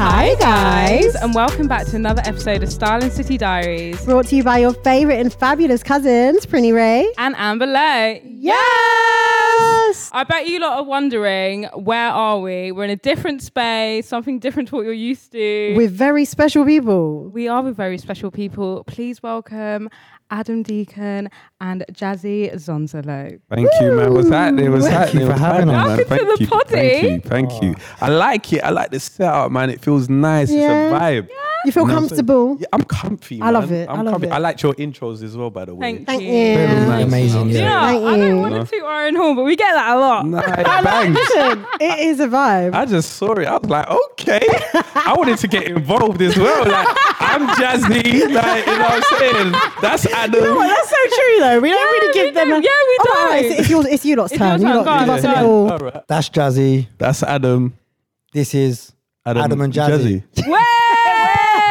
Hi, guys, and welcome back to another episode of Style and City Diaries Brought to you by your favorite and fabulous cousins, Prinny Rae. and Amber Lay. Yes! I bet you lot are wondering where are we? We're in a different space, something different to what you're used to. With very special people. we are with very special people. Please welcome Adam Deacon and Jazzie Zonzolo. Thank you, man. Was that it? Was Thank that you it? for Was having that, us. man. Welcome to Thank the you. potty. Thank you. Thank you. I like it. I like the setup, man. It feels nice. Yeah. It's a vibe. You feel You know what I'm saying? comfortable? Yeah, I'm comfy. I love it. I I'm love comfy. it. I liked your intros as well, by the way. Thank, Thank you. you. Very nice. Amazing, yeah. I'm Yeah, Thank I don't you. want No. to toot our own horn, but we get that a lot. saying? Nah, it bangs. Listen, it is a vibe. I just saw it. I was like, okay. I wanted to get involved as well. Like, I'm Jazzie. Like, you know what I'm saying? That's Adam. Oh, that's so true, though. We don't really give them. do. A, Yeah, we Oh, do. all right, it's, it's, yours, it's you lot's It's turn. You turn. lot Go on, give us a go on. little. That's Jazzie. That's Adam. This is Adam, Adam and Jazzie.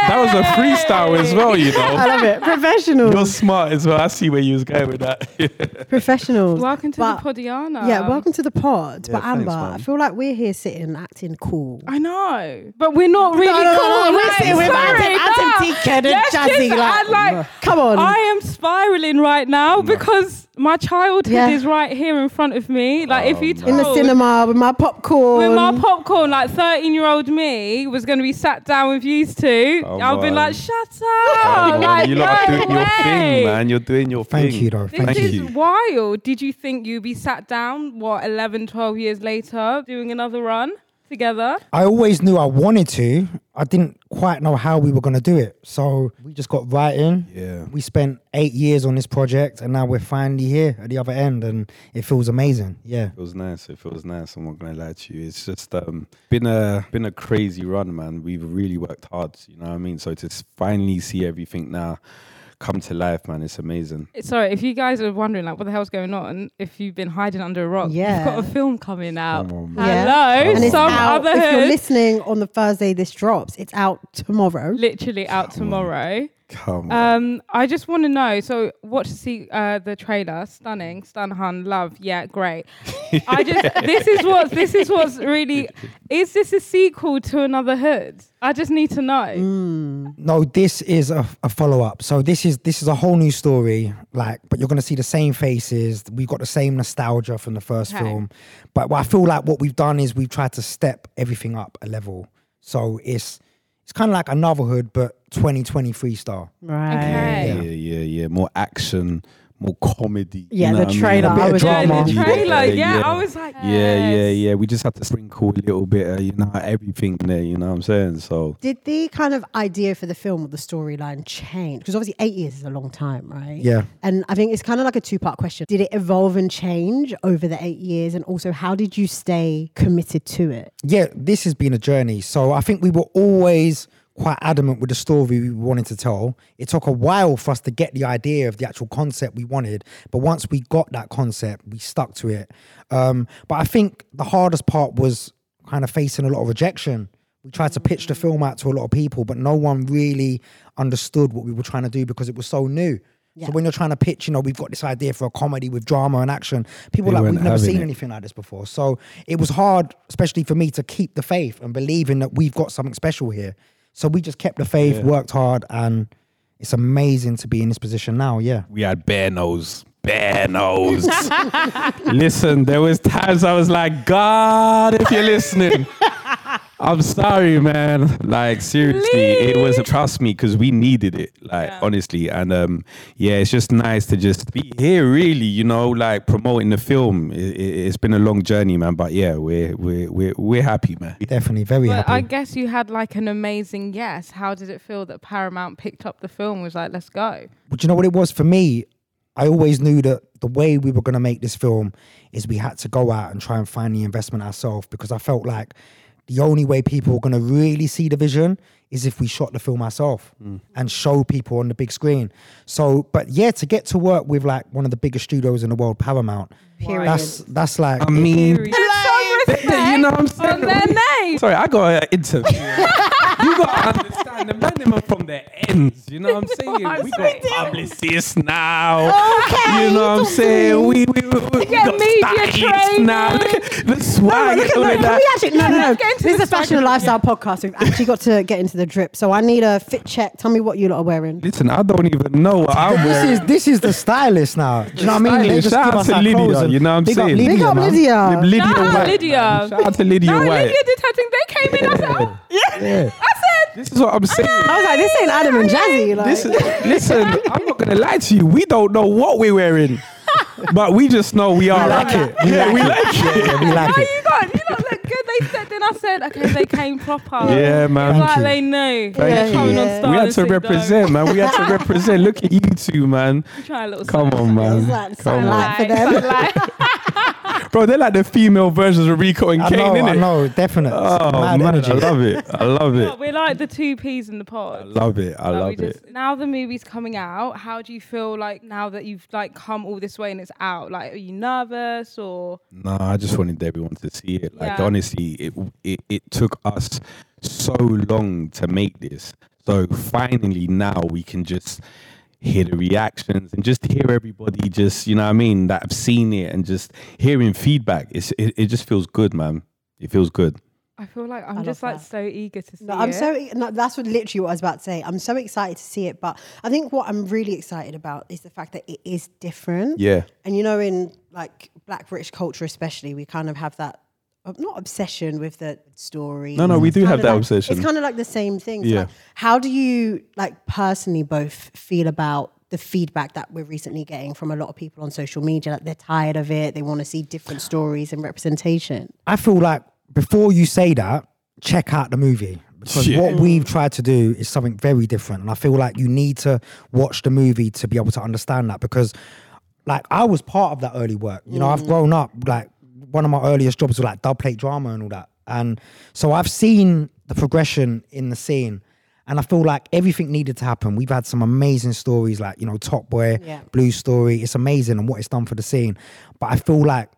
That was a freestyle as well, you know. I love it. Professionals. You're smart as well. I see where you was going with that. Professionals. Welcome to But- the Podiana. Yeah, welcome to the pod. Yeah, but Amber, man. I feel like we're here sitting acting cool. I know, but we're not really no, no, cool. no, we're like, sitting with sorry, Adam- Adam no. Deacon and Let's Jazzie, just like- like, Come on. I am spiraling right now because my childhood Yeah. is right here in front of me. Like, if oh, you told, in the cinema with my popcorn. with my popcorn, like 13 year old me was going to be sat down with you two, oh, Come I've been like, shut Come up. on, like, you lot are no doing your thing, man. You're doing your Thank thing. you, though. This Thank is you. wild. Did you think you'd be sat down, what, 11, 12 years later, doing another run together? I always knew I wanted to. I didn't quite know how we were going to do it. So we just got right in. Yeah. We spent eight years on this project and now we're finally here at the other end and it feels amazing. Yeah. It feels nice. It feels nice. I'm not gonna lie to you. It's just um, been a been a crazy run, man. We've really worked hard. You know what I mean? So to finally see everything now come to life, man, it's amazing. Sorry, if you guys are wondering like what the hell's going on, if you've been hiding under a rock, Yeah. you've got a film coming out. Come on. Yeah. Hello, and it's some out, other if you're listening on the Thursday this drops, it's out tomorrow. literally out tomorrow. Come on. Um, I just want to know. So, watch see uh, the trailer. Stunning, stun hun, love. Yeah, great. I just this is what this is what's really. Is this a sequel to Anuvahood? I just need to know. Mm. No, this is a, a follow up. So this is this is a whole new story. Like, but you're gonna see the same faces. We've got the same nostalgia from the first Okay. film. But what I feel like what we've done is we've tried to step everything up a level. So it's it's kind of like Anuvahood, but 2023 style. Right. Okay. yeah, yeah, yeah. More action, more comedy. Yeah, you know the what I mean? trailer, A bit I was- Yeah, drama. the trailer. Yeah, yeah. I was like, Yeah, yeah, yes. yeah. We just have to sprinkle a little bit, of, you know, everything there. You know what I'm saying? So Did the kind of idea for the film or the storyline change? Because obviously eight years is a long time, right? Yeah. And I think it's kind of like a two part question. Did it evolve and change over the eight years? And also, how did you stay committed to it? yeah, this has been a journey. So I think we were always quite adamant with the story we wanted to tell. It took a while for us to get the idea of the actual concept we wanted, but once we got that concept, we stuck to it. Um, but I think the hardest part was kind of facing a lot of rejection. We tried to pitch the film out to a lot of people, but no one really understood what we were trying to do because it was so new. Yeah. So when you're trying to pitch, you know, we've got this idea for a comedy with drama and action. People They are like, we've never seen it. anything like this before. So it was hard, especially for me, to keep the faith and believing that we've got something special here. So we just kept the faith, Yeah. worked hard, and it's amazing to be in this position now. Yeah. we had bare nose. Bare nose. Listen, there was times I was like, God, if you're listening. I I'm sorry, man. Like seriously, it was. Trust me, because we needed it. Like Yeah. honestly, and um, yeah, it's just nice to just be here. Really, you know, like promoting the film. It, it, it's been a long journey, man. But yeah, we're we're we're we're happy, man. Definitely very But happy. I guess you had like an amazing yes. How did it feel that Paramount picked up the film? Was like, let's go. But you know what it was for me? I always knew that the way we were going to make this film is we had to go out and try and find the investment ourselves because I felt like the only way people are going to really see the vision is if we shot the film ourselves mm. and show people on the big screen. So, but yeah, to get to work with like one of the biggest studios in the world, Paramount, Period. that's that's like I mean, Period. you know what I'm saying? on name. Sorry, I got an interview. you got to understand the minimum from the ends. You know what I'm saying? I'm we got publicists now. Okay, You know what I'm saying? We, we, we, we get got media stylists now. training. Look at the swag. Look at look, of can that. we actually no no no. Let's get into This is a fashion and lifestyle podcast. We've actually got to get into the drip. So I need a fit check. Tell me what you lot are wearing. Listen, I don't even know what I'm this wearing. is this is the stylist now. Do you know what I mean? They just Shout out to Lydia, you know what I'm saying? Big up. Lydia. Lydia Shout out White. Lydia. Shout out to Lydia No, White. Lydia did her thing. They came in. I said, oh, Yeah. I said, This is what I'm saying. I was like, this ain't Adam and Jazzie. Like, Listen, listen, I'm not gonna lie to you. We don't know what we're wearing, but we just know we are. like it. We Yeah, like we it. like it. Yeah, we like oh, it. you got, you don't look good. They said, then I said, okay, they came proper. Yeah, man. It's like you. they knew. Thank They're you. coming on Yeah. We had to Sit Down. represent, man. We had to represent. Look at you two, man. Try a little Come on, man. Like Come on. sunlight. for them. like- Bro, they're like the female versions of Rico and I Kane, know, I know, definite. Oh, Mad man, energy. I love it. I love it. We're like the two peas in the pod. I love it. I Like, love we it. just- Now the movie's coming out. How do you feel like now that you've like come all this way and it's out? Like, are you nervous or? No, I just wanted everyone to see it. Like Yeah. honestly, it, it it took us so long to make this. So finally now we can just hear the reactions and just hear everybody just, you know what I mean, that i've seen it and just hearing feedback. It's it, it just feels good, man. It feels good. I feel like I'm I just like that. so eager to see No, I'm it. so e, no, that's what literally what I was about to say. I'm so excited to see it, but I think what I'm really excited about is the fact that it is different. Yeah. And you know, in like Black British culture, especially, we kind of have that not obsession with the story. No, no, we do have that like- obsession. It's kind of like the same thing. So, Yeah. like, how do you like personally both feel about the feedback that we're recently getting from a lot of people on social media? Like they're tired of it. They want to see different stories and representation. I feel like before you say that, check out the movie. Because Yeah. what we've tried to do is something very different. And I feel like you need to watch the movie to be able to understand that. Because like I was part of that early work. You know, I've mm. grown up like one of my earliest jobs was like dub plate drama and all that. And so I've seen the progression in the scene. And I feel like everything needed to happen. We've had some amazing stories, like, you know, Top Boy, Yeah. Blue Story. It's amazing and what it's done for the scene. But I feel like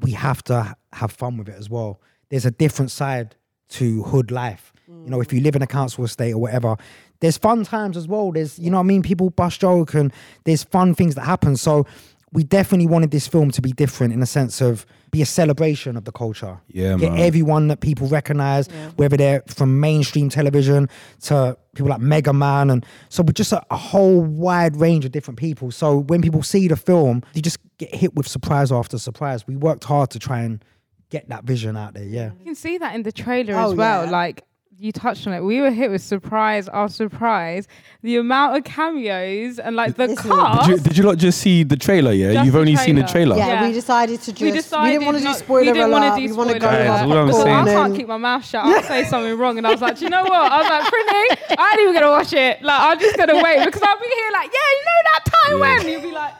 we have to have fun with it as well. There's a different side to hood life. You know, if you live in a council estate or whatever, there's fun times as well. There's, you know what I mean? People bust joke and there's fun things that happen. So we definitely wanted this film to be different in a sense of be a celebration of the culture. Yeah, Get man. everyone that people recognize, whether they're from mainstream television to people like Megaman. And so we're just a, a whole wide range of different people. So when people see the film, they just get hit with surprise after surprise. We worked hard to try and get that vision out there. Yeah. You can see that in the trailer Oh, as well. yeah. Like you touched on it. We were hit with surprise after surprise. The amount of cameos and like the Listen, cast. Did you, did you not just see the trailer? Yeah, Just you've the only seen the trailer. trailer. Yeah, Yeah. we decided to just. we We, didn't want to do not- spoiler we didn't wanna alert. do We want to go spoiler with Guys, our what I'm saying- I can't keep my mouth shut. I'll say something wrong, and I was like, "Do you know what? I was like, Prinny, I ain't even gonna watch it. Like, I'm just gonna wait because I'll be here like, yeah, you know that time when you'll be like,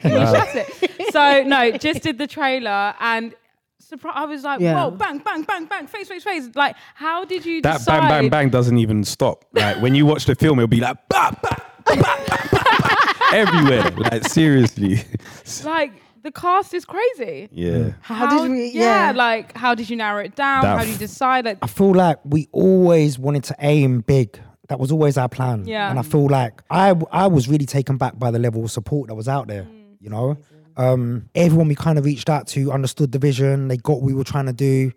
can you shut it? So no, just did the trailer and. Surpri- I was like, Yeah. whoa, bang, bang, bang, bang, face, face, face. Like, how did you That decide? bang bang bang doesn't even stop. Like when you watch the film, it'll be like bah, bah, bah, bah, bah, bah, everywhere. Like seriously. Like, the cast is crazy. Yeah. How did we- Yeah, yeah. like, how did you narrow it down? That how do you f- decide? Like, I feel like we always wanted to aim big. That was always our plan. Yeah. And I feel like I I was really taken back by the level of support that was out there. Mm. You know, um, everyone we kind of reached out to understood the vision. They got what we were trying to do,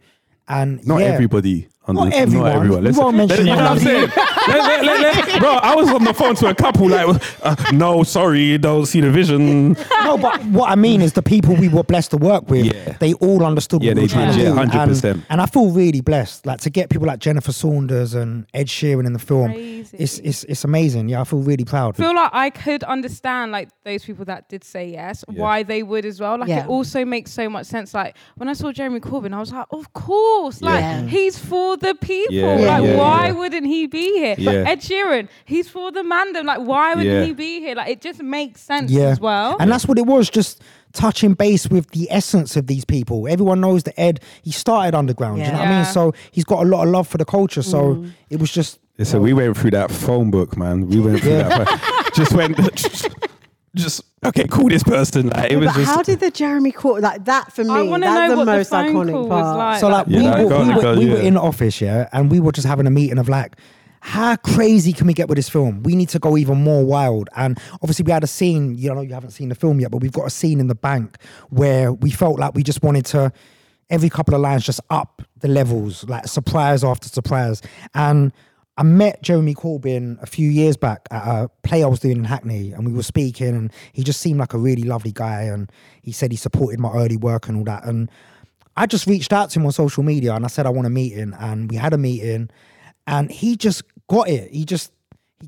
and Not yeah, everybody On Not the- everyone. Not everyone. Let's- won't mention you know what I'm saying? Let- let- let- let- bro, I was on the phone to a couple like, uh, no, sorry, you don't see the vision. no, but what I mean is the people we were blessed to work with, Yeah. they all understood Yeah, what we were they trying did, to yeah, do. 100%. And, and I feel really blessed. Like to get people like Jennifer Saunders and Ed Sheeran in the film. Crazy. It's it's it's amazing. Yeah, I feel really proud. I feel like I could understand like those people that did say yes, Yeah. why they would as well. Like Yeah. it also makes so much sense. Like when I saw Jeremy Corbyn, I was like, of course, like Yeah. he's for the people. Yeah, like yeah, why yeah. wouldn't he be here? Yeah. Ed Sheeran, he's for the mandem. Like why wouldn't Yeah. he be here? Like it just makes sense yeah. as well. And that's what it was, just touching base with the essence of these people. Everyone knows that Ed, he started underground. You know what I mean? So he's got a lot of love for the culture. So Mm. it was just Listen, we went through that phone book, man. We went through Yeah. that. Just went, just okay, call this person. Like it was But just. how did the Jeremy Corbyn like that for me? I me? wanna That's know the what the most phone iconic call was part. like. So like Yeah, we, no, were, go on, we, go were, on, we were yeah. in office, yeah, and we were just having a meeting of like, how crazy can we get with this film? We need to go even more wild. And obviously, we had a scene. You know, you haven't seen the film yet, but we've got a scene in the bank where we felt like we just wanted to every couple of lines just up the levels, like surprise after surprise. And I met Jeremy Corbyn a few years back at a play I was doing in Hackney, and we were speaking, and he just seemed like a really lovely guy. And he said he supported my early work and all that. And I just reached out to him on social media and I said I want a meeting, and we had a meeting, and he just got it. He just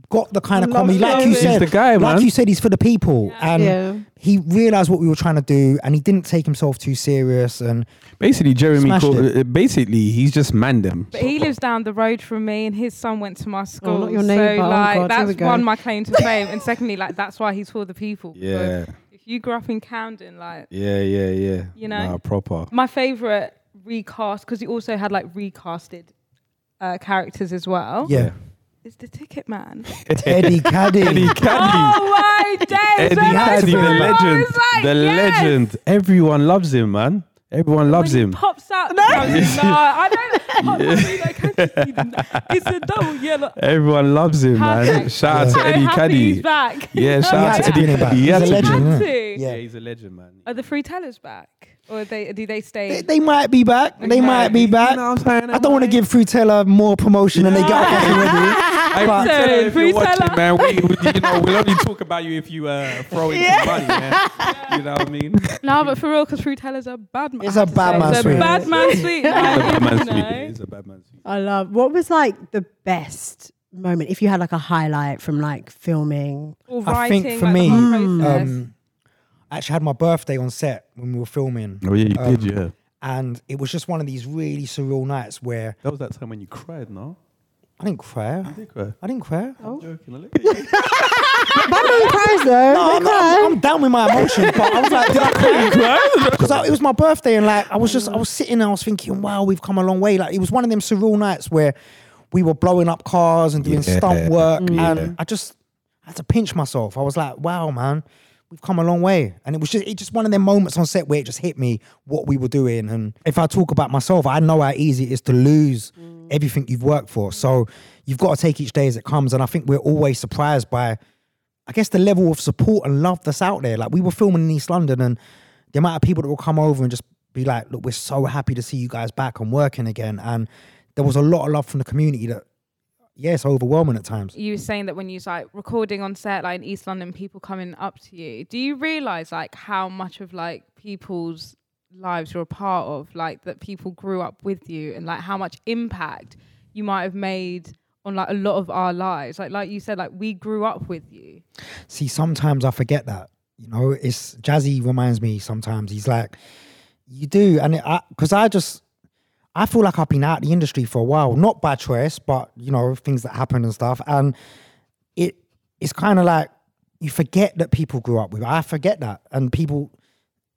got the kind of Love comedy, like you He's said, the guy, like you said, he's for the people, and Yeah. he realized what we were trying to do, and he didn't take himself too serious, and Basically, Jeremy. Smashed Cor- it. uh, basically, he's just man them. But he lives down the road from me, and his son went to my school. not your so neighbour. Oh, like, God, that's one my claim to fame, and secondly, like that's why he's for the people. Yeah, If you grew up in Camden, like yeah, yeah, yeah. You know? Nah, proper. my favorite recast, because he also had like recasted uh, characters as well. yeah, is the Ticket Man. Eddie Kadi. Eddie Kadi. oh my days! Eddie when Kadi, the legend. like, the yes! legend. Everyone loves him, man. Everyone loves when him. Pops out. No, no, I don't. I really don't catch it. It's a double yellow. Everyone loves him, man. Shout out to Eddie happy Kadi. He's back. Yeah, shout out to to Eddie bring him back. He He's a legend, Had isn't to. it? Yeah, Yeah. he's a legend, man. Are the Fruitellas back, or they do they stay? They, they might be back. They Okay. might be back. You know what I'm saying? I don't want to give Fruitella more promotion than they got off already. Hey, But- Fruitella, if Free you're watching, man, we, we- you know, we'll only talk about you if you uh, throw in some money, man. You know what I mean? No, but for real, because Fruitellas are bad man. It's a bad man It's a sweet. bad man sweet. It's a bad man sweet. know. It's a bad man sweet. I love. What was like the best moment if you had like a highlight from like filming? Or I think writing, for like, the me, whole process. um, I actually had my birthday on set when we were filming, Oh yeah, you Um, did, yeah. and it was just one of these really surreal nights where That was that time when you cried, no? I didn't cry. You did cry. I didn't cry. I'm joking. I Look at you. Batman cries though. No, They I'm, cry. I'm, I'm down with my emotions, but I was like, did I cry? Because it was my birthday, and like I was just, I was sitting there, I was thinking, wow, we've come a long way. Like it was one of them surreal nights where we were blowing up cars and doing Yeah. stunt work, Yeah. and I just had to pinch myself. I was like, wow, man, we've come a long way. And it was just, it just one of them moments on set where it just hit me what we were doing. And if I talk about myself, I know how easy it is to lose mm. everything you've worked for. So you've got to take each day as it comes. And I think we're always surprised by I guess the level of support and love that's out there. Like we were filming in East London and the amount of people that will come over and just be like, look, we're so happy to see you guys back and working again. And there was a lot of love from the community that, yeah, it's overwhelming at times. you were saying that when you was like recording on set, like in East London, people coming up to you. Do you realize like how much of like people's lives you're a part of, like that people grew up with you, and like how much impact you might have made on like a lot of our lives? Like like you said, like we grew up with you. See, sometimes I forget that. You know, it's Jazzie reminds me sometimes. He's like, you do. And I, because I just, I feel like I've been out the industry for a while, not by choice, but, you know, things that happen and stuff. And it, it's kind of like you forget that people grew up with. I forget that. And people,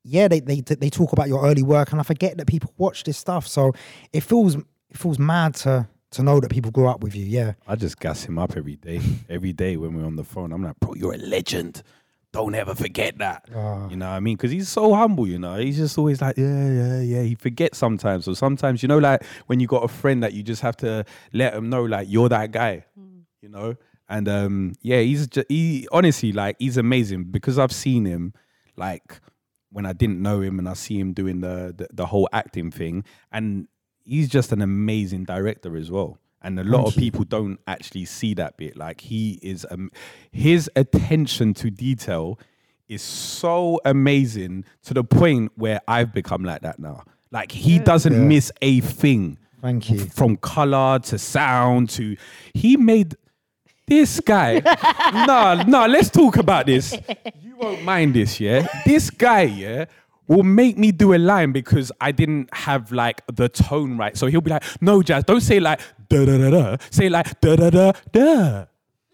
yeah, they, they, they talk about your early work and I forget that people watch this stuff. So it feels, it feels mad to, to know that people grew up with you. Yeah. I just gas him up every day. Every day when we're on the phone, I'm like, bro, you're a legend. Don't ever forget that. Ah. You know what I mean? Because he's so humble, you know. He's just always like, yeah, yeah, yeah. He forgets sometimes. So sometimes, you know, like when you got a friend that you just have to let him know, like, you're that guy, you know? And um, yeah, he's just, he honestly, like, he's amazing because I've seen him, like, when I didn't know him and I see him doing the, the, the whole acting thing. And he's just an amazing director as well. And a lot of people don't actually see that bit. Like he is, um, his attention to detail is so amazing to the point where I've become like that now. Like he doesn't Yeah. miss a thing. Thank you. From color to sound to, he made this guy. no, no, let's talk about this. You won't mind this, yeah? This guy, yeah, will make me do a line because I didn't have like the tone right. So he'll be like, no, Jazz, don't say like da da da da. Say like da da da da.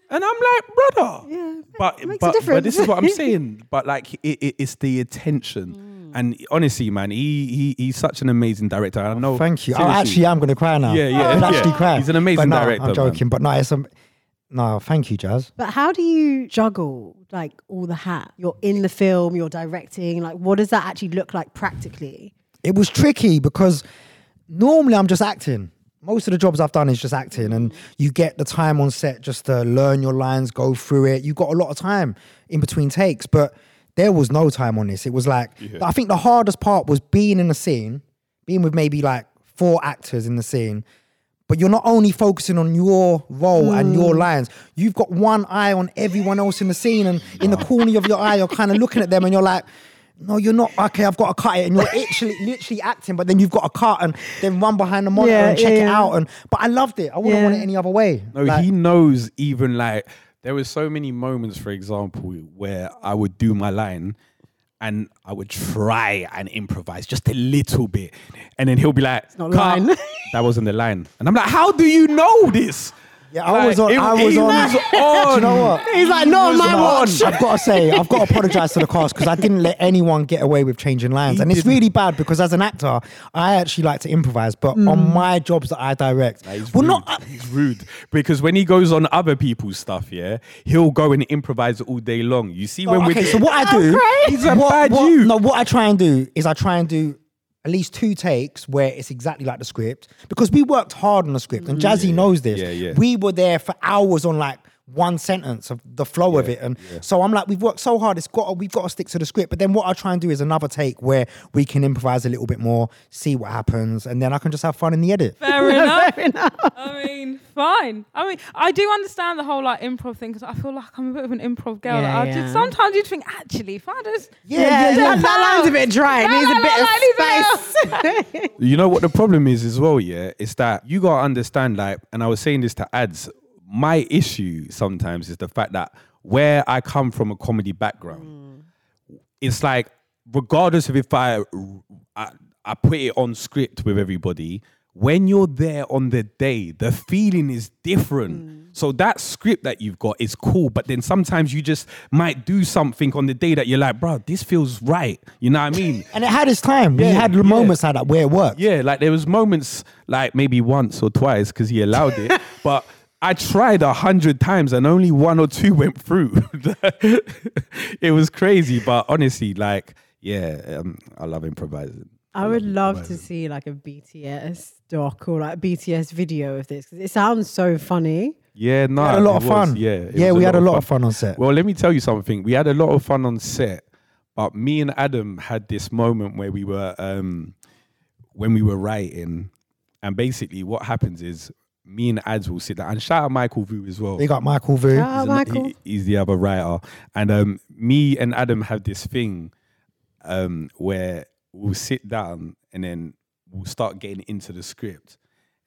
And I'm like, brother. Yeah, but makes a but, but this is what I'm saying. But like, it, it, it's the attention. Mm. And honestly, man, he, he he's such an amazing director. I oh, know. Thank you. I seriously, actually am going to cry now. Yeah, yeah, I'm actually yeah. crying. He's an amazing but no, director, I'm man. joking, but no, it's a, no. Thank you, Jazz. But how do you juggle like all the hat? You're in the film, you're directing. Like, what does that actually look like practically? it was tricky because normally I'm just acting. Most of the jobs I've done is just acting, and mm-hmm. you get the time on set just to learn your lines, go through it. You got a lot of time in between takes, but there was no time on this. It was like I think the hardest part was being in a scene, being with maybe like four actors in the scene. But you're not only focusing on your role and your hmm. lines, you've got one eye on everyone else in the scene, and in the corner of your eye, you're kind of looking at them, and you're like, no, you're not. Okay, I've got to cut it, and you're literally, literally acting, but then you've got to cut and then run behind the monitor Yeah, and check yeah, it yeah. out. And but I loved it. I wouldn't want it any other way. No, Like, he knows even like there were so many moments, for example, where I would do my line and I would try and improvise just a little bit. And then he'll be like, that wasn't the line. And I'm like, how do you know this? Yeah, I was on. it- I was it on. was Do you know what? He's like, not on my No, watch. I've got to say, I've got to apologize to the cast because I didn't let anyone get away with changing lines, He and it's didn't. really bad because as an actor, I actually like to improvise, but Mm. on my jobs that I direct, Nah, He's well, rude. not. uh, he's rude because when he goes on other people's stuff, yeah, he'll go and improvise all day long. You see when Oh, we okay, so what I do, He's a what, bad what- you. No, what I try and do is I try and do at least two takes where it's exactly like the script because we worked hard on the script and Jazzie knows this. Yeah, yeah. We were there for hours on like one sentence of the flow of it, and so I'm like, we've worked so hard. It's got we've got to stick to the script. But then what I try and do is another take where we can improvise a little bit more, see what happens, and then I can just have fun in the edit. Fair enough. I mean, fine. I mean, I do understand the whole like improv thing because I feel like I'm a bit of an improv girl. Yeah, like, I just sometimes you think actually, if I just Yeah, yeah, yeah. that, that line's a bit dry. It needs a bit of la, space. You know what the problem is as well, yeah? It's that you gotta understand, like, and I was saying this to Ads, my issue sometimes is the fact that where I come from a comedy background, it's like, regardless of if I, I I put it on script with everybody, when you're there on the day, the feeling is different. Mm. So that script that you've got is cool, but then sometimes you just might do something on the day that you're like, bro, this feels right. You know what I mean? And it had its time. Yeah, had yeah. moments like that where it worked. Yeah, like there was moments like maybe once or twice because he allowed it, but I tried a hundred times and only one or two went through. it was crazy, but honestly, like, yeah, um, I love improvising. I would love to see like a BTS doc or like a BTS video of this because it sounds so funny. Yeah, no, We had a lot of it was, fun. Yeah, yeah, was we had a lot of fun on set. Well, let me tell you something. We had a lot of fun on set, but me and Adam had this moment where we were um when we were writing, and basically what happens is me and Ads will sit down and shout out Michael Vu as well. They got Michael Vu. Ah, He's an- Michael. he- he's the other writer, and um, me and Adam have this thing um, where we'll sit down and then we'll start getting into the script,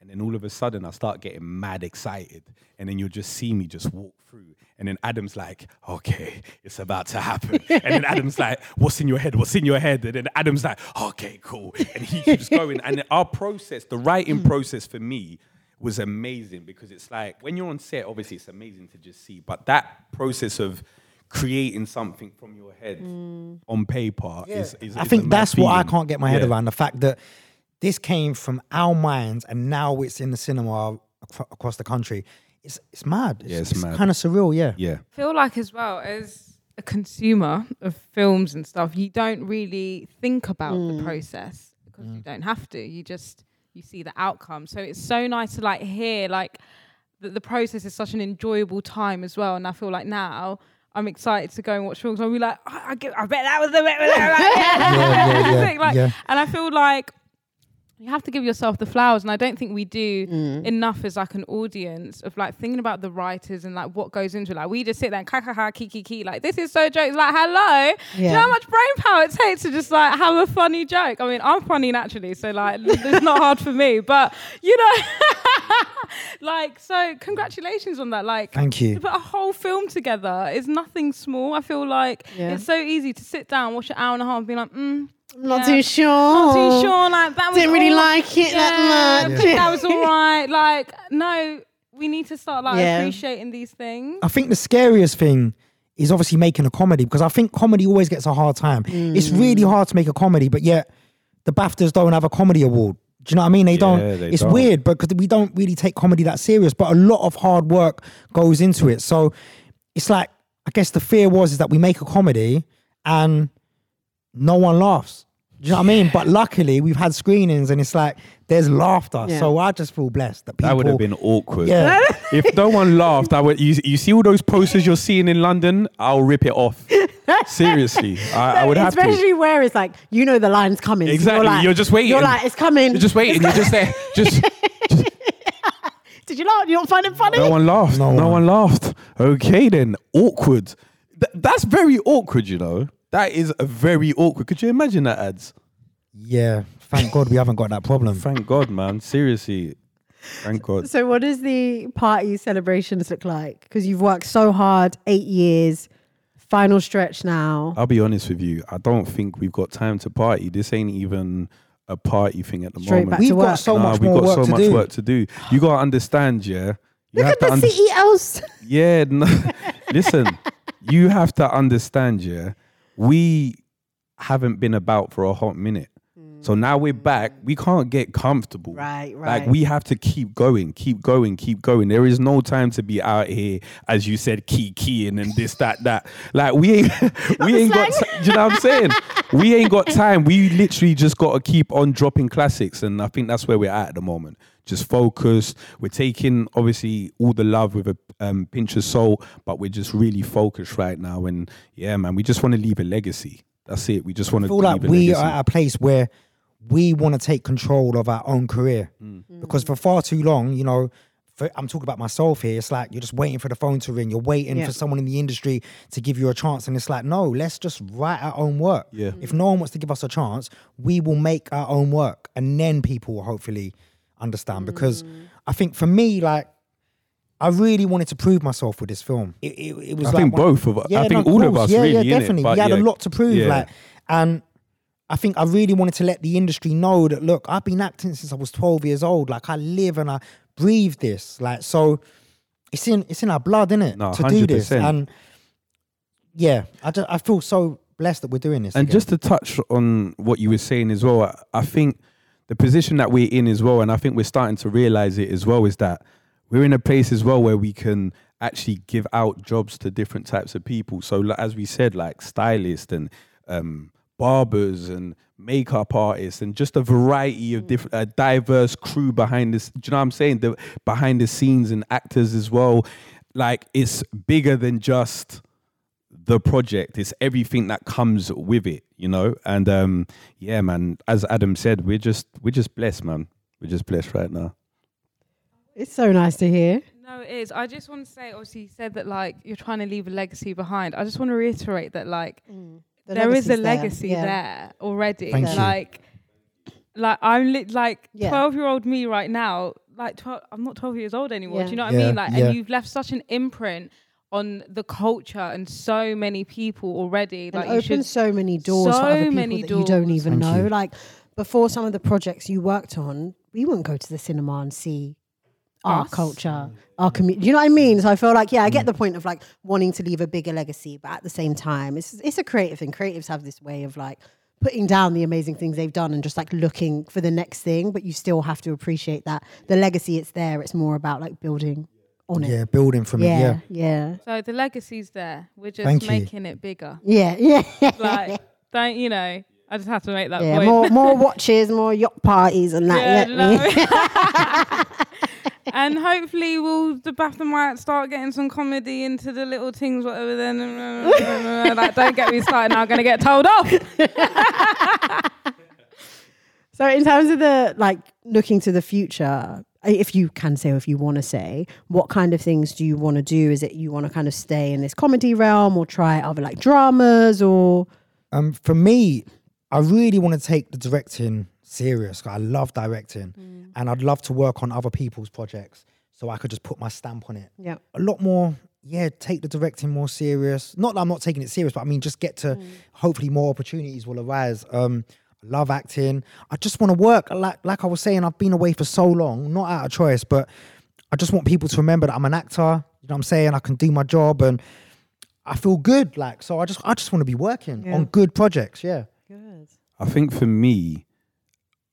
and then all of a sudden I start getting mad excited, and then you'll just see me just walk through, and then Adam's like, "Okay, it's about to happen," and then Adam's like, "What's in your head? What's in your head?" And then Adam's like, "Okay, cool," and he keeps going, and our process, the writing process for me was amazing because it's like when you're on set, obviously it's amazing to just see, but that process of creating something from your head mm. on paper is, is I is think mad that's what I can't get my head Yeah. around. The fact that this came from our minds and now it's in the cinema ac- across the country. It's it's mad. It's, Yeah, it's mad. kind of surreal. Yeah. Yeah. feel like as well as a consumer of films and stuff, you don't really think about the mm. process because you mm. don't have to. You just you see the outcome. So it's so nice to like hear like that the process is such an enjoyable time as well. And I feel like now I'm excited to go and watch films. I'll be like, I, I, get- I bet that was the bit. were like, yeah, yeah, Like, yeah. And I feel like you have to give yourself the flowers and i don't think we do Mm. enough as like an audience of like thinking about the writers and like what goes into it. Like we just sit there and ka ka ka kiki kiki like this is so jokes. Like hello? Do you know how much brain power it takes to just like have a funny joke? I mean i'm funny naturally so like it's not hard for me but you know like so congratulations on that like Thank you. to put a whole film together. Is nothing small. I feel like Yeah. it's so easy to sit down watch an hour and a half and be like mm, I'm not Yeah. too sure. not too sure. Like that was Didn't really all- like it yeah, that much. think that was all right. Like no, we need to start like Yeah. appreciating these things. I think the scariest thing is obviously making a comedy because I think comedy always gets a hard time. It's really Mm. hard to make a comedy, but yet the BAFTAs don't have a comedy award. Do you know what I mean? They don't. they It's don't. weird, because we don't really take comedy that serious, but a lot of hard work goes into it. So it's like I guess the fear was is that we make a comedy and no one laughs. Do you know what I mean? But luckily we've had screenings and it's like there's laughter. Yeah. So I just feel blessed that people That would have been awkward. Yeah. if no one laughed, I would. You, you see all those posters you're seeing in London? I'll rip it off. Seriously, I, I would have to. Especially where it's like, you know the line's coming. so Exactly, You're, like, you're just waiting. You're like, it's coming. You're just waiting. You're just there. Just Did you laugh? You don't find it funny? no one laughed. No No, one. one laughed. Okay then, awkward. Th- that's very awkward. You know, that is a very awkward. Could you imagine that Ads? Yeah. Thank God we haven't got that problem. Thank God, man. Seriously, thank God. So, what does the party celebrations look like? Because you've worked so hard, eight years, final stretch now. I'll be honest with you. I don't think we've got time to party. This ain't even a party thing at the Straight moment. back We've to got work. so Nah, much we've more got work so to much do. work to do. You gotta understand, yeah. You Look have at to the under- CEOs. Yeah, no, listen. You have to understand, yeah. We haven't been about for a hot minute, so now we're back. We can't get comfortable. Right, right. Like we have to keep going, keep going, keep going. There is no time to be out here, as you said, key keying and this, that, that. Like we ain't, we ain't got. T- you know what I'm saying? We ain't got time. We literally just got to keep on dropping classics, and I think that's where we're at at the moment. Just focus. We're taking obviously all the love with a um, pinch of salt, but we're just really focused right now. And yeah, man, we just want to leave a legacy. That's it. We just want to feel like leave a we legacy. are at a place where we want to take control of our own career Mm. because for far too long, you know, for, I'm talking about myself here. It's like you're just waiting for the phone to ring. You're waiting Yeah. for someone in the industry to give you a chance, and it's like, no, let's just write our own work. Yeah. If no one wants to give us a chance, we will make our own work, and then people will hopefully understand. Because I think for me, like. I really wanted to prove myself with this film. It, it, it was I like think both of us- I Yeah, think no, all of course. us Yeah, really, yeah, definitely. But we had yeah, a lot to prove, yeah. like, and I think I really wanted to let the industry know that look, I've been acting since I was 12 years old. Like I live and I breathe this. Like so, it's in it's in our blood, isn't it? No, to do this, and yeah, I just I feel so blessed that we're doing this. And again. just to touch on what you were saying as well, I- I think the position that we're in as well, and I think we're starting to realize it as well, is that we're in a place as well where we can actually give out jobs to different types of people. So, like, as we said, like stylists and um, barbers and makeup artists and just a variety of different, a diverse crew behind this. Do you know what I'm saying? The behind the scenes and actors as well. Like it's bigger than just the project. It's everything that comes with it, you know. And um, yeah, man. As Adam said, we're just we're just blessed, man. We're just blessed right now. It's so nice to hear. No, it is. I just want to say, obviously, you said that like you're trying to leave a legacy behind. I just want to reiterate that like The there is a legacy's there. legacy Yeah. there already. Thank you. like, like I'm li- like Yeah. twelve year old me right now. Like, 12, I'm not twelve years old anymore. Yeah. Do you know what Yeah, I mean? Like, yeah. and you've left such an imprint on the culture and so many people already. and Like, you opened so many doors for so other people many that you don't even Thank know. you. Like before, some of the projects you worked on, we wouldn't go to the cinema and see our Us. culture, our community. You know what I mean? So I feel like, yeah, I Mm. get the point of like wanting to leave a bigger legacy, but at the same time, it's it's a creative thing. Creatives have this way of like putting down the amazing things they've done and just like looking for the next thing, but you still have to appreciate that the legacy it's there. It's more about like building on it. yeah, building from it. Yeah, yeah, yeah, So the legacy's there. We're just Thank you. making it bigger. yeah, yeah. Like, don't you know? I just have to make that Yeah, point. more more watches, more yacht parties, and that. Yeah, Yeah, no. and hopefully we'll the BAFTA might start getting some comedy into the little things, whatever. Then like, don't get me started now. I'm gonna get told off. So, in terms of the like looking to the future, if you can say or if you want to say, what kind of things do you want to do? Is it you want to kind of stay in this comedy realm or try other like dramas or? Um, for me, I really want to take the directing serious. I love directing, Mm. and I'd love to work on other people's projects, so I could just put my stamp on it. Yeah. a lot more yeah take the directing more serious not that i'm not taking it serious but i mean just get to hopefully more opportunities will arise um love acting i just want to work like like i was saying i've been away for so long not out of choice but i just want people to remember that i'm an actor you know what i'm saying i can do my job and i feel good like so i just i just want to be working Yeah. on good projects yeah Good. I think for me,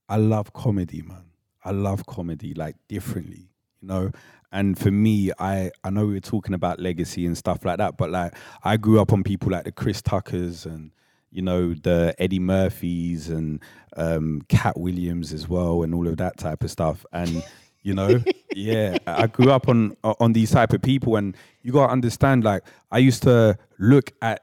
I love comedy, man. I love comedy like differently, you know. And for me, I I know we were talking about legacy and stuff like that, but like I grew up on people like the Chris Tuckers and you know the Eddie Murphys and um, Katt Williams as well, and all of that type of stuff. And you know, yeah, I grew up on on these type of people, and you gotta understand. Like I used to look at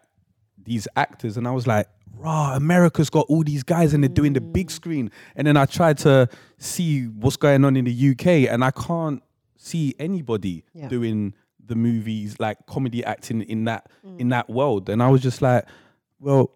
these actors and I was like, raw, America's got all these guys and they're doing the big screen. And then I tried to see what's going on in the UK and I can't see anybody Yeah. doing the movies like comedy acting in that in that world. And I was just like, well,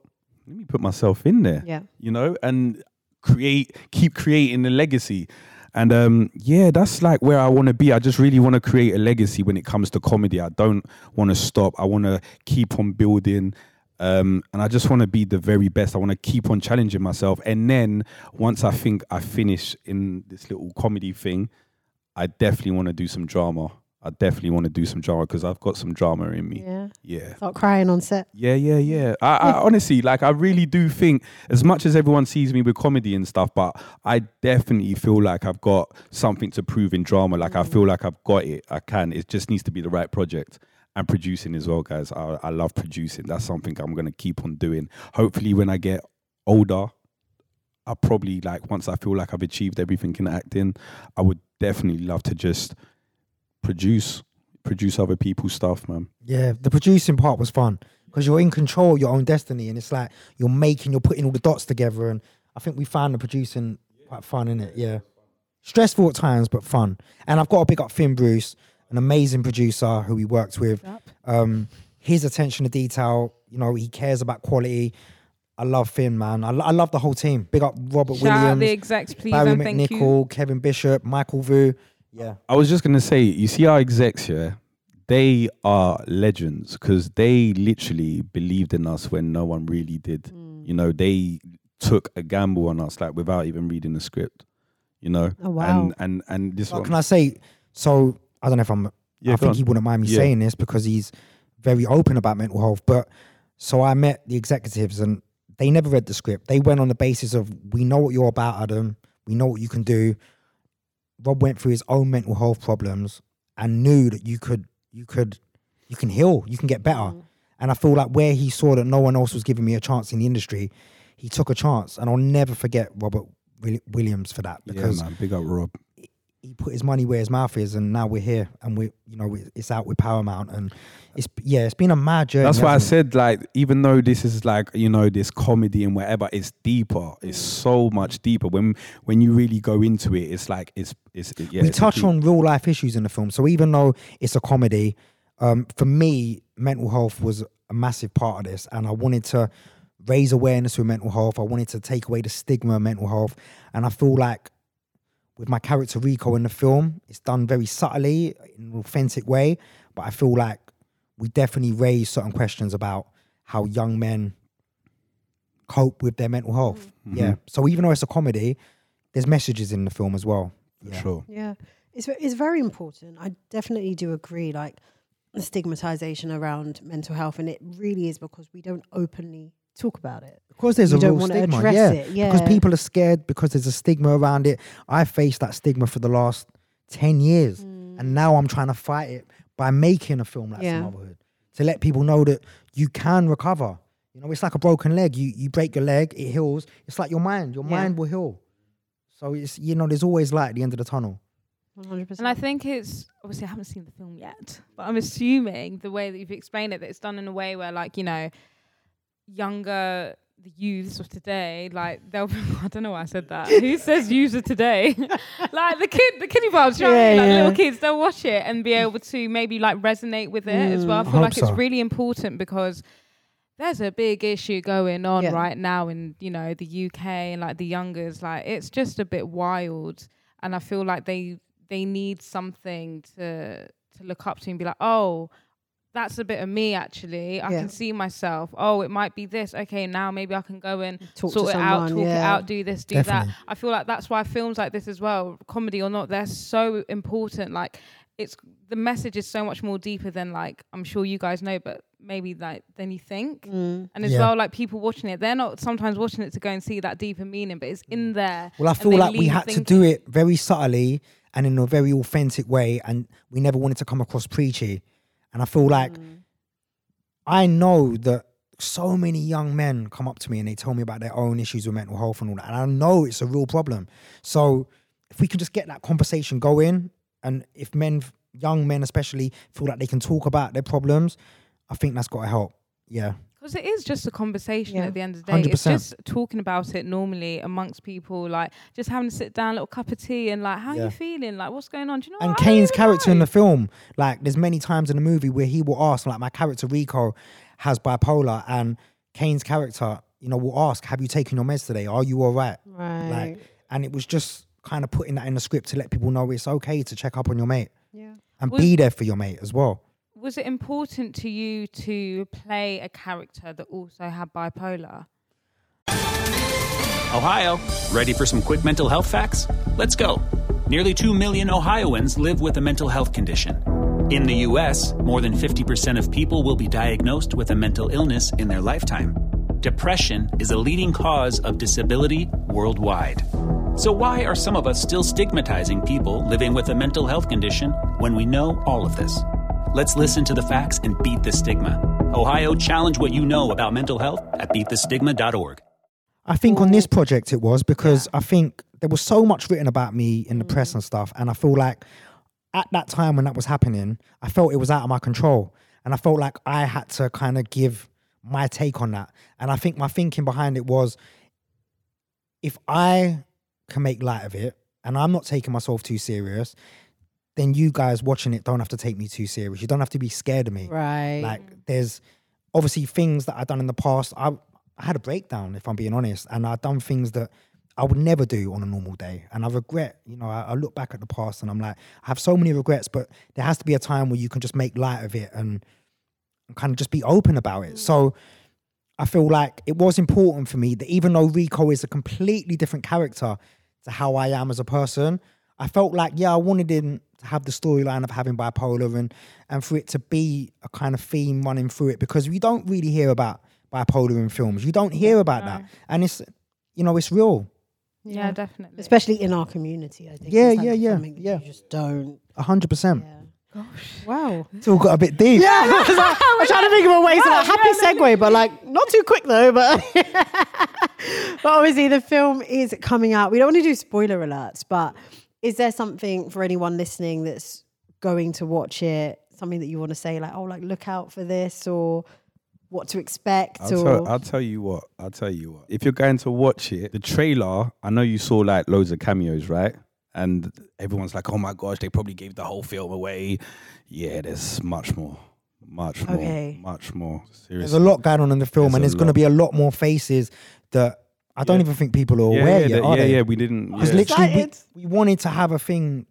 let me put myself in there. Yeah. You know, and create keep creating the legacy. And um, yeah, that's like where I want to be. I just really want to create a legacy when it comes to comedy. I don't want to stop. I want to keep on building. Um, and I just want to be the very best. I want to keep on challenging myself. And then once I think I finish in this little comedy thing, I definitely want to do some drama. I definitely want to do some drama because I've got some drama in me. Yeah. Yeah. Start crying on set. Yeah, yeah, yeah. I, I honestly, like, I really do think, as much as everyone sees me with comedy and stuff, but I definitely feel like I've got something to prove in drama. Like, I feel like I've got it. I can. It just needs to be the right project. And producing as well, guys. I, I love producing. That's something I'm going to keep on doing. Hopefully, when I get older, I probably, like, once I feel like I've achieved everything in acting, I would definitely love to just produce, produce other people's stuff, man. Yeah, the producing part was fun because you're in control of your own destiny, and it's like you're making, you're putting all the dots together, and I think we found the producing quite fun in it. Yeah, stressful at times, but fun. And I've got to pick up Finn Bruce, an amazing producer who we worked with. Um, his attention to detail, you know, he cares about quality. I love Finn, man. I, lo- I love the whole team. Big up Robert Shout out Williams, the execs, please, Barry and thank you. McNichol, Kevin Bishop, Michael Vu. Yeah, I was just gonna say, you see our execs here, they are legends because they literally believed in us when no one really did. You know, they took a gamble on us, like without even reading the script. You know, Oh, wow. and and and this What one, can I say? So I don't know if I'm. Yeah, I think on. he wouldn't mind me Yeah. saying this because he's very open about mental health. But so I met the executives and they never read the script. They went on the basis of we know what you're about, Adam. We know what you can do. Rob went through his own mental health problems and knew that you could, you could, you can heal. You can get better. Mm. And I feel like where he saw that no one else was giving me a chance in the industry, he took a chance. And I'll never forget Robert Williams for that because yeah, because man, big up Rob. He put his money where his mouth is, and now we're here, and we, you know, it's out with Paramount, and it's yeah, it's been a mad journey. That's why I said, like, even though this is like, you know, this comedy and whatever, it's deeper. It's so much deeper. When when you really go into it, it's like it's it's yeah. we it's touch on real life issues in the film. So even though it's a comedy, um, for me, mental health was a massive part of this, and I wanted to raise awareness with mental health. I wanted to take away the stigma of mental health, and I feel like with my character Rico in the film, it's done very subtly in an authentic way. But I feel like we definitely raise certain questions about how young men cope with their mental health. Mm-hmm. Yeah. So even though it's a comedy, there's messages in the film as well. for Yeah. sure. Yeah, it's it's very important. I definitely do agree. Like the stigmatization around mental health, and it really is because we don't openly talk about it. Of course, there's You a don't real wanna stigma, address yeah. it, Because people are scared because there's a stigma around it. I faced that stigma for the last ten years, and now I'm trying to fight it by making a film like Mm. Yeah. Motherhood to let people know that you can recover. You know, it's like a broken leg. You you break your leg, it heals. It's like your mind. Your Yeah. mind will heal. So it's you know, there's always light at the end of the tunnel. 100%. And I think it's obviously I haven't seen the film yet, but I'm assuming the way that you've explained it that it's done in a way where like you know younger the youths of today, like they'll, I don't know why I said that. Who says youths of today? like the kid, the kiddie bars, you know I? Yeah, like yeah. little kids, they'll watch it and be able to maybe like resonate with it as well. I mm, I feel hope like it's really important because there's a big issue going on Yeah. right now in you know the UK and like the youngers. Like it's just a bit wild, and I feel like they they need something to to look up to and be like, oh, that's a bit of me actually. I Yeah. can see myself. Oh, it might be this. Okay, now maybe I can go and Talk to sort it out, someone, talk it out, do this, do Definitely. that. I feel like that's why films like this as well, comedy or not, they're so important. Like it's the message is so much more deeper than like I'm sure you guys know, but maybe like than you think. Mm. And as Yeah. well, like people watching it, they're not sometimes watching it to go and see that deeper meaning, but it's in there. Well, I feel like we leave had to do it very subtly and in a very authentic way, and we never wanted to come across preachy. And I feel like Mm. I know that so many young men come up to me and they tell me about their own issues with mental health and all that, and I know it's a real problem. So if we can just get that conversation going, and if men, young men especially, feel like they can talk about their problems, I think that's got to help. Yeah. Because it is just a conversation Yeah. at the end of the day. It's 100%. just talking about it normally amongst people, like just having to sit down, little cup of tea, and like, how Yeah. you feeling? Like, what's going on? Do you know? and what? Kane's even character in the film, like there's many times in the movie where he will ask, like my character Rico has bipolar, and Kane's character, you know, will ask, "Have you taken your meds today? Are you all right?" Right. Like, and it was just kind of putting that in the script to let people know it's okay to check up on your mate yeah. and Was- be there for your mate as well. Was it important to you to play a character that also had bipolar? Ohio, ready for some quick mental health facts? Let's go. Nearly 2 million Ohioans live with a mental health condition. In the U.S., more than 50% of people will be diagnosed with a mental illness in their lifetime. Depression is a leading cause of disability worldwide. So, why are some of us still stigmatizing people living with a mental health condition when we know all of this? Let's listen to the facts and beat the stigma. Ohio, challenge what you know about mental health at beatthestigma.org. I think on this project it was because I think there was so much written about me in the mm. press and stuff, and I feel like at that time when that was happening, I felt it was out of my control, and I felt like I had to kind of give my take on that. And I think my thinking behind it was, if I can make light of it, and I'm not taking myself too serious, then you guys watching it don't have to take me too serious. You don't have to be scared of me. Right. Like there's obviously things that I've done in the past. I, I had a breakdown, if I'm being honest, and I've done things that I would never do on a normal day. And I regret, you know, I, I look back at the past and I'm like, I have so many regrets, but there has to be a time where you can just make light of it and, and kind of just be open about it. So I feel like it was important for me that even though Rico is a completely different character to how I am as a person, I felt like, yeah, I wanted him to have the storyline of having bipolar and and for it to be a kind of theme running through it because we don't really hear about bipolar in films. You don't hear about that. And it's you know, it's real. Yeah, definitely. Especially in our community, I think. Yeah, It's like yeah, yeah, something that yeah. You just don't. A hundred percent. Yeah. Wow. It's all got a bit deep. Yeah, I was like, I'm trying to think of a way to like happy segue, but like not too quick though. But but obviously the film is coming out. We don't want to do spoiler alerts, but is there something for anyone listening that's going to watch it? Something that you want to say, like, oh, like look out for this, or what to expect, I'll or tell, I'll tell you what. I'll tell you what. If you're going to watch it, the trailer, I know you saw like loads of cameos, right? And everyone's like, "Oh my gosh, they probably gave the whole film away." Yeah, there's much more, much more, much more. Seriously, There's a lot going on in the film There's and there's gonna be a lot more faces that I don't Yeah. even think people are aware yeah, yet, that- are yeah, they? yeah. We didn't. Because Yeah. literally, we, we wanted to have a thing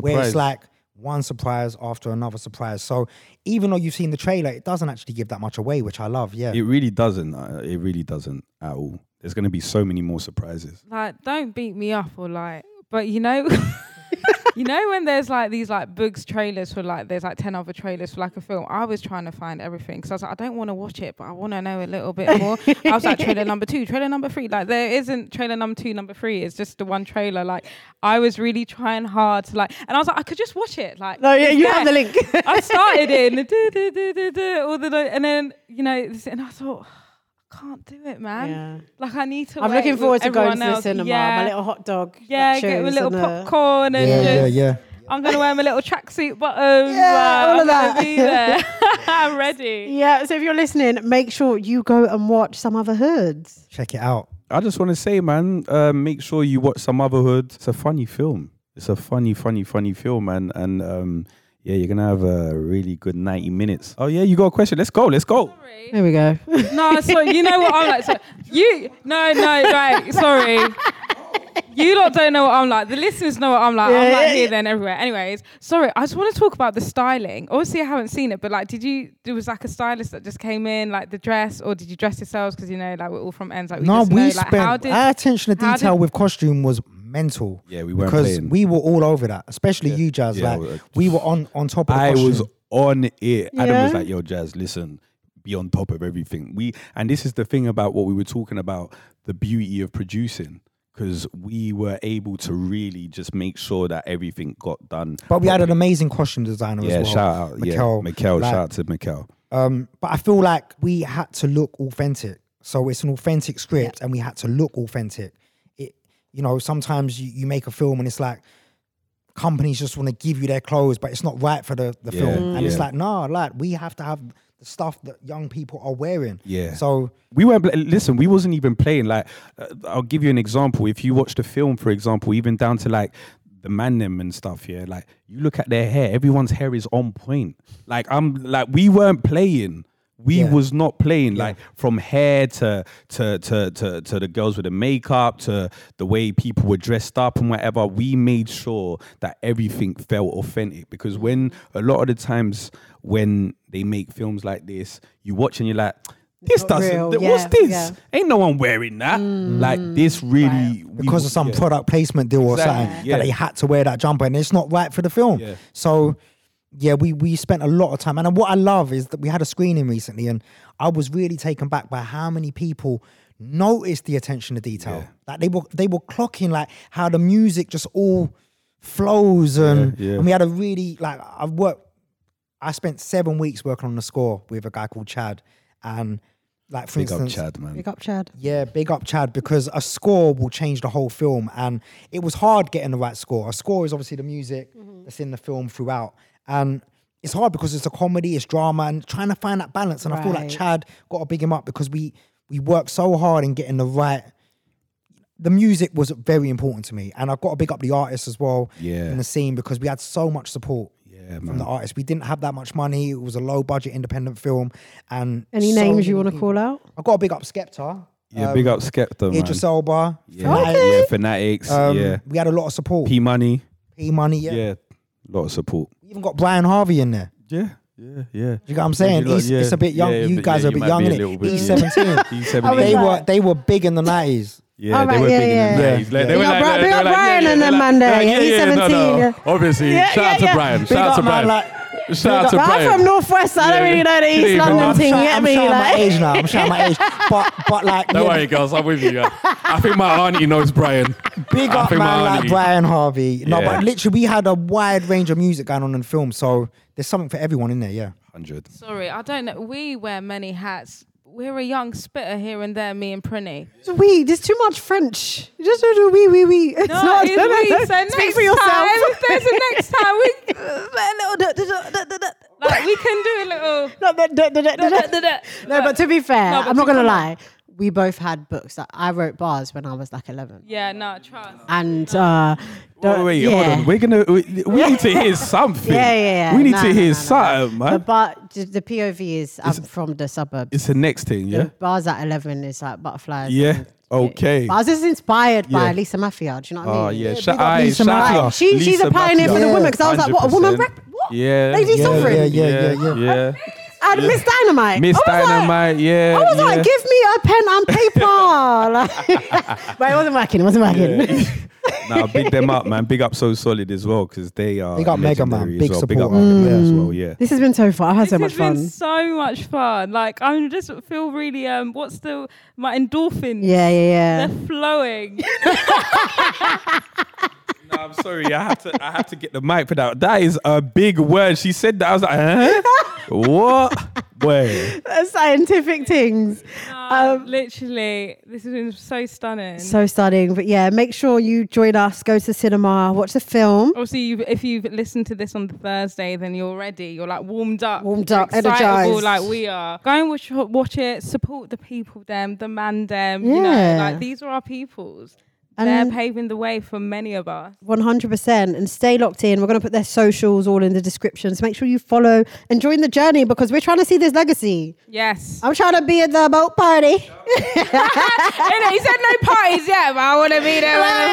where it's like one surprise after another surprise. So even though you've seen the trailer, it doesn't actually give that much away, which I love. Yeah. It really doesn't. Uh, it really doesn't at all. There's going to be so many more surprises. like don't beat me up or like but you know you know when there's like these like books trailers for like there's like 10 other trailers for like a film? I was trying to find everything because i was like i don't want to watch it but i want to know a little bit more. I was like trailer number two trailer number three. Like there isn't trailer number two number three. It's just the one trailer. Like i was really trying hard to like and i was like i could just watch it. Like no, yeah, you have the link. I started in do, do, do, do, do, all the and then you know and I thought can't do it, man. Yeah. Like I need to. I'm wait looking forward to going everyone to the cinema. Yeah, My little hot dog. yeah, get my nachos little and, popcorn and yeah, yeah, just. yeah. I'm gonna wear my little tracksuit bottoms. Yeah, all I'm of that. Be there. I'm ready. Yeah, so if you're listening, make sure you go and watch some other hoods. Check it out. I just want to say, man, uh, make sure you watch Sumotherhood. It's a funny film. It's a funny, funny, funny film, man. And um, yeah, you're gonna have a really good 90 minutes. Oh yeah, you got a question? Let's go. Let's go. There we go. No, so you know what I'm like. So you no no right. Sorry. You lot don't know what I'm like. The listeners know what I'm like. I'm like yeah, here, then everywhere. Anyways, sorry. I just want to talk about the styling. Obviously, I haven't seen it, but like, did you? There was like a stylist that just came in, like the dress, or did you dress yourselves? Because you know, like we're all from ends. Like we no, just we know, spent like, how did, our attention to how detail did- with costume was mental. Yeah, we weren't because playing. we were all over that, especially Yeah. you, Jazz. Yeah, like well, we were on on top of the I costume. was on it. Adam was Yeah. like, "Yo, Jazz, listen, be on top of everything." We and this is the thing about what we were talking about, the beauty of producing, because we were able to really just make sure that everything got done. but we had an amazing costume designer yeah, as well. shout out, Mikkel, yeah, Mikkel, like- shout out to Mikkel. Um, but I feel like we had to look authentic. So it's an authentic script, and we had to look authentic. You know, sometimes you, you make a film and it's like companies just want to give you their clothes, but it's not right for the, the Yeah, film. And it's yeah. like, nah, like we have to have the stuff that young people are wearing. Yeah. So we weren't listen we wasn't even playing like uh, i'll give you an example if you watch the film for example even down to like the man them and stuff yeah like you look at their hair everyone's hair is on point like i'm like we weren't playing we Yeah. was not playing like from hair to, to to to to the girls with the makeup to the way people were dressed up and whatever we made sure that everything felt authentic because when a lot of the times when they make films like this you watch and you're like this Not doesn't real, th- yeah, what's this yeah. ain't no one wearing that mm. like this really we because w- of some yeah. product placement deal or Exactly, something yeah. that they had to wear that jumper and it's not right for the film. Yeah. So yeah, we we spent a lot of time. And what I love is that we had a screening recently and I was really taken back by how many people noticed the attention to detail. Yeah. Like they were they were clocking like how the music just all flows and, Yeah, yeah. and we had a really like I've worked I spent seven weeks working on the score with a guy called Chad and like for big up chad man Big up, Chad. yeah, big up Chad because a score will change the whole film, and it was hard getting the right score. A score is obviously the music mm-hmm. that's in the film throughout, and it's hard because it's a comedy, it's drama, and trying to find that balance. And I feel like Chad got to big him up because we we worked so hard in getting the right. The music was very important to me, and I've got to big up the artists as well Yeah. in the scene because we had so much support yeah from man the artists. We didn't have that much money; it was a low budget independent film, and Any so names you want to call out? I've got to big up Skepta. yeah big up skepta man Idris Elba. yeah, Fanatic. yeah fanatics Um, yeah We had a lot of support. p money P Money, yeah. yeah a lot of support We even got Brian Harvey in there. yeah yeah yeah You get what I'm saying? You lot- He's- It's a bit young. yeah, you guys yeah, are a bit young, be a innit? bit, East 17. He's I was they were they were big in the 90s. Yeah, All they were yeah, big yeah. in the 90s. Like, they Big were up like, Bri- they were like, Brian yeah, and yeah, them man there. like, Yeah, he's yeah, no, 17, no. yeah. Obviously, shout out to. Brian. Shout out to Brian. Like- Shout out to Brian. I'm Brian. from Northwest. I don't really know the East Yeah, London I'm I'm, thing. shout- Get I'm me? shouting my age now. I'm shouting my age. But but like Don't yeah, worry, girls. I'm with you. Yeah. I think my auntie knows Brian. big I up think my man like auntie- Brian Harvey. No, Yeah. but literally we had a wide range of music going on in the film, so there's something for everyone in there. Yeah. 100. Sorry, I don't know. We wear many hats. We're a young spitter here and there, me and Prinny. we, there's too much French. You just do we, we, we. It's No, not. it's we. So Speak next for yourself. time, if there's a next time, we like we can do a little. No, but- No, to be fair, No, but I'm not gonna lie. We both had books that I wrote bars when I was like 11, Yeah, no, trust. and uh, Wait, don't- wait, yeah. hold on. We're gonna. We, we need to hear something. Yeah, yeah, yeah. We need No, to no, hear no, no, something, The man. bar, the the POV is I'm from the suburbs. It's the next thing, yeah. The bars at 11 is like butterflies. Yeah. and- Okay. But I was just inspired by Yeah. Lisa Maffia. Do you know what I mean? Oh, yeah, big shout up out, Lisa. Maffia. Like, she, she's Lisa a pioneer for the Maffia. women because I was like, what, a woman 100%. rap? What? Yeah, Lady Yeah, sovereign. yeah, yeah, yeah, yeah. yeah. And Miss Dynamite. Miss I was like- Dynamite, yeah. I was yeah. like, give me a pen and paper. like, but it wasn't working. It wasn't working. nah, big them up, man. Big up So Solid as well, because they are. Big up Megaman. legendary as Big well. Big up support. Megaman as well, yeah. This has been so fun. I had so this much has been fun. so much fun. Like I'm just feel really um. What's the my endorphins? Yeah, yeah, yeah. They're flowing. No, I'm sorry. I have to. I have to get the mic for that. That is a big word. She said that. I was like, huh? What? Boy. scientific things. Um, literally, this has been so stunning. So stunning. But yeah, make sure you join us, go to the cinema, watch the film. Obviously, you've, if you've listened to this on the Thursday, then you're ready. You're like warmed up, Warmed up, energized. like we are. Go and watch, watch it. Support the people, them, the man, them. You know, Yeah. like these are our peoples. They're And- paving the way for many of us. 100% and stay locked in. We're going to put their socials all in the description. So make sure you follow and join the journey because we're trying to see this legacy. Yes. I'm trying to be at the boat party. Innit? he said no parties yet, but I want to be there when the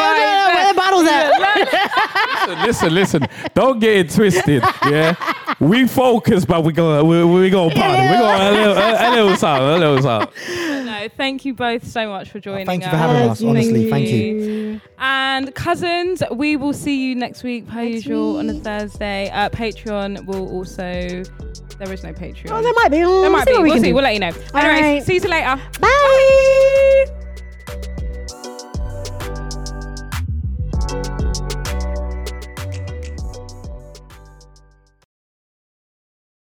Where the bottles at? listen, listen. Don't get it twisted. Yeah, we focus, but we go, we, we go party. We go a little, a, a little something, a little something. No, thank you both so much for joining Thank you us. for having us. Thank Honestly, you. thank you. And cousins, we will see you next week, per Next usual, on a. Thursday. Uh, Patreon will also. There is no Patreon. Oh, there might be. There We'll might see be. what we We'll can see. do. We'll let you know. All Anyways, right. see you later. Bye.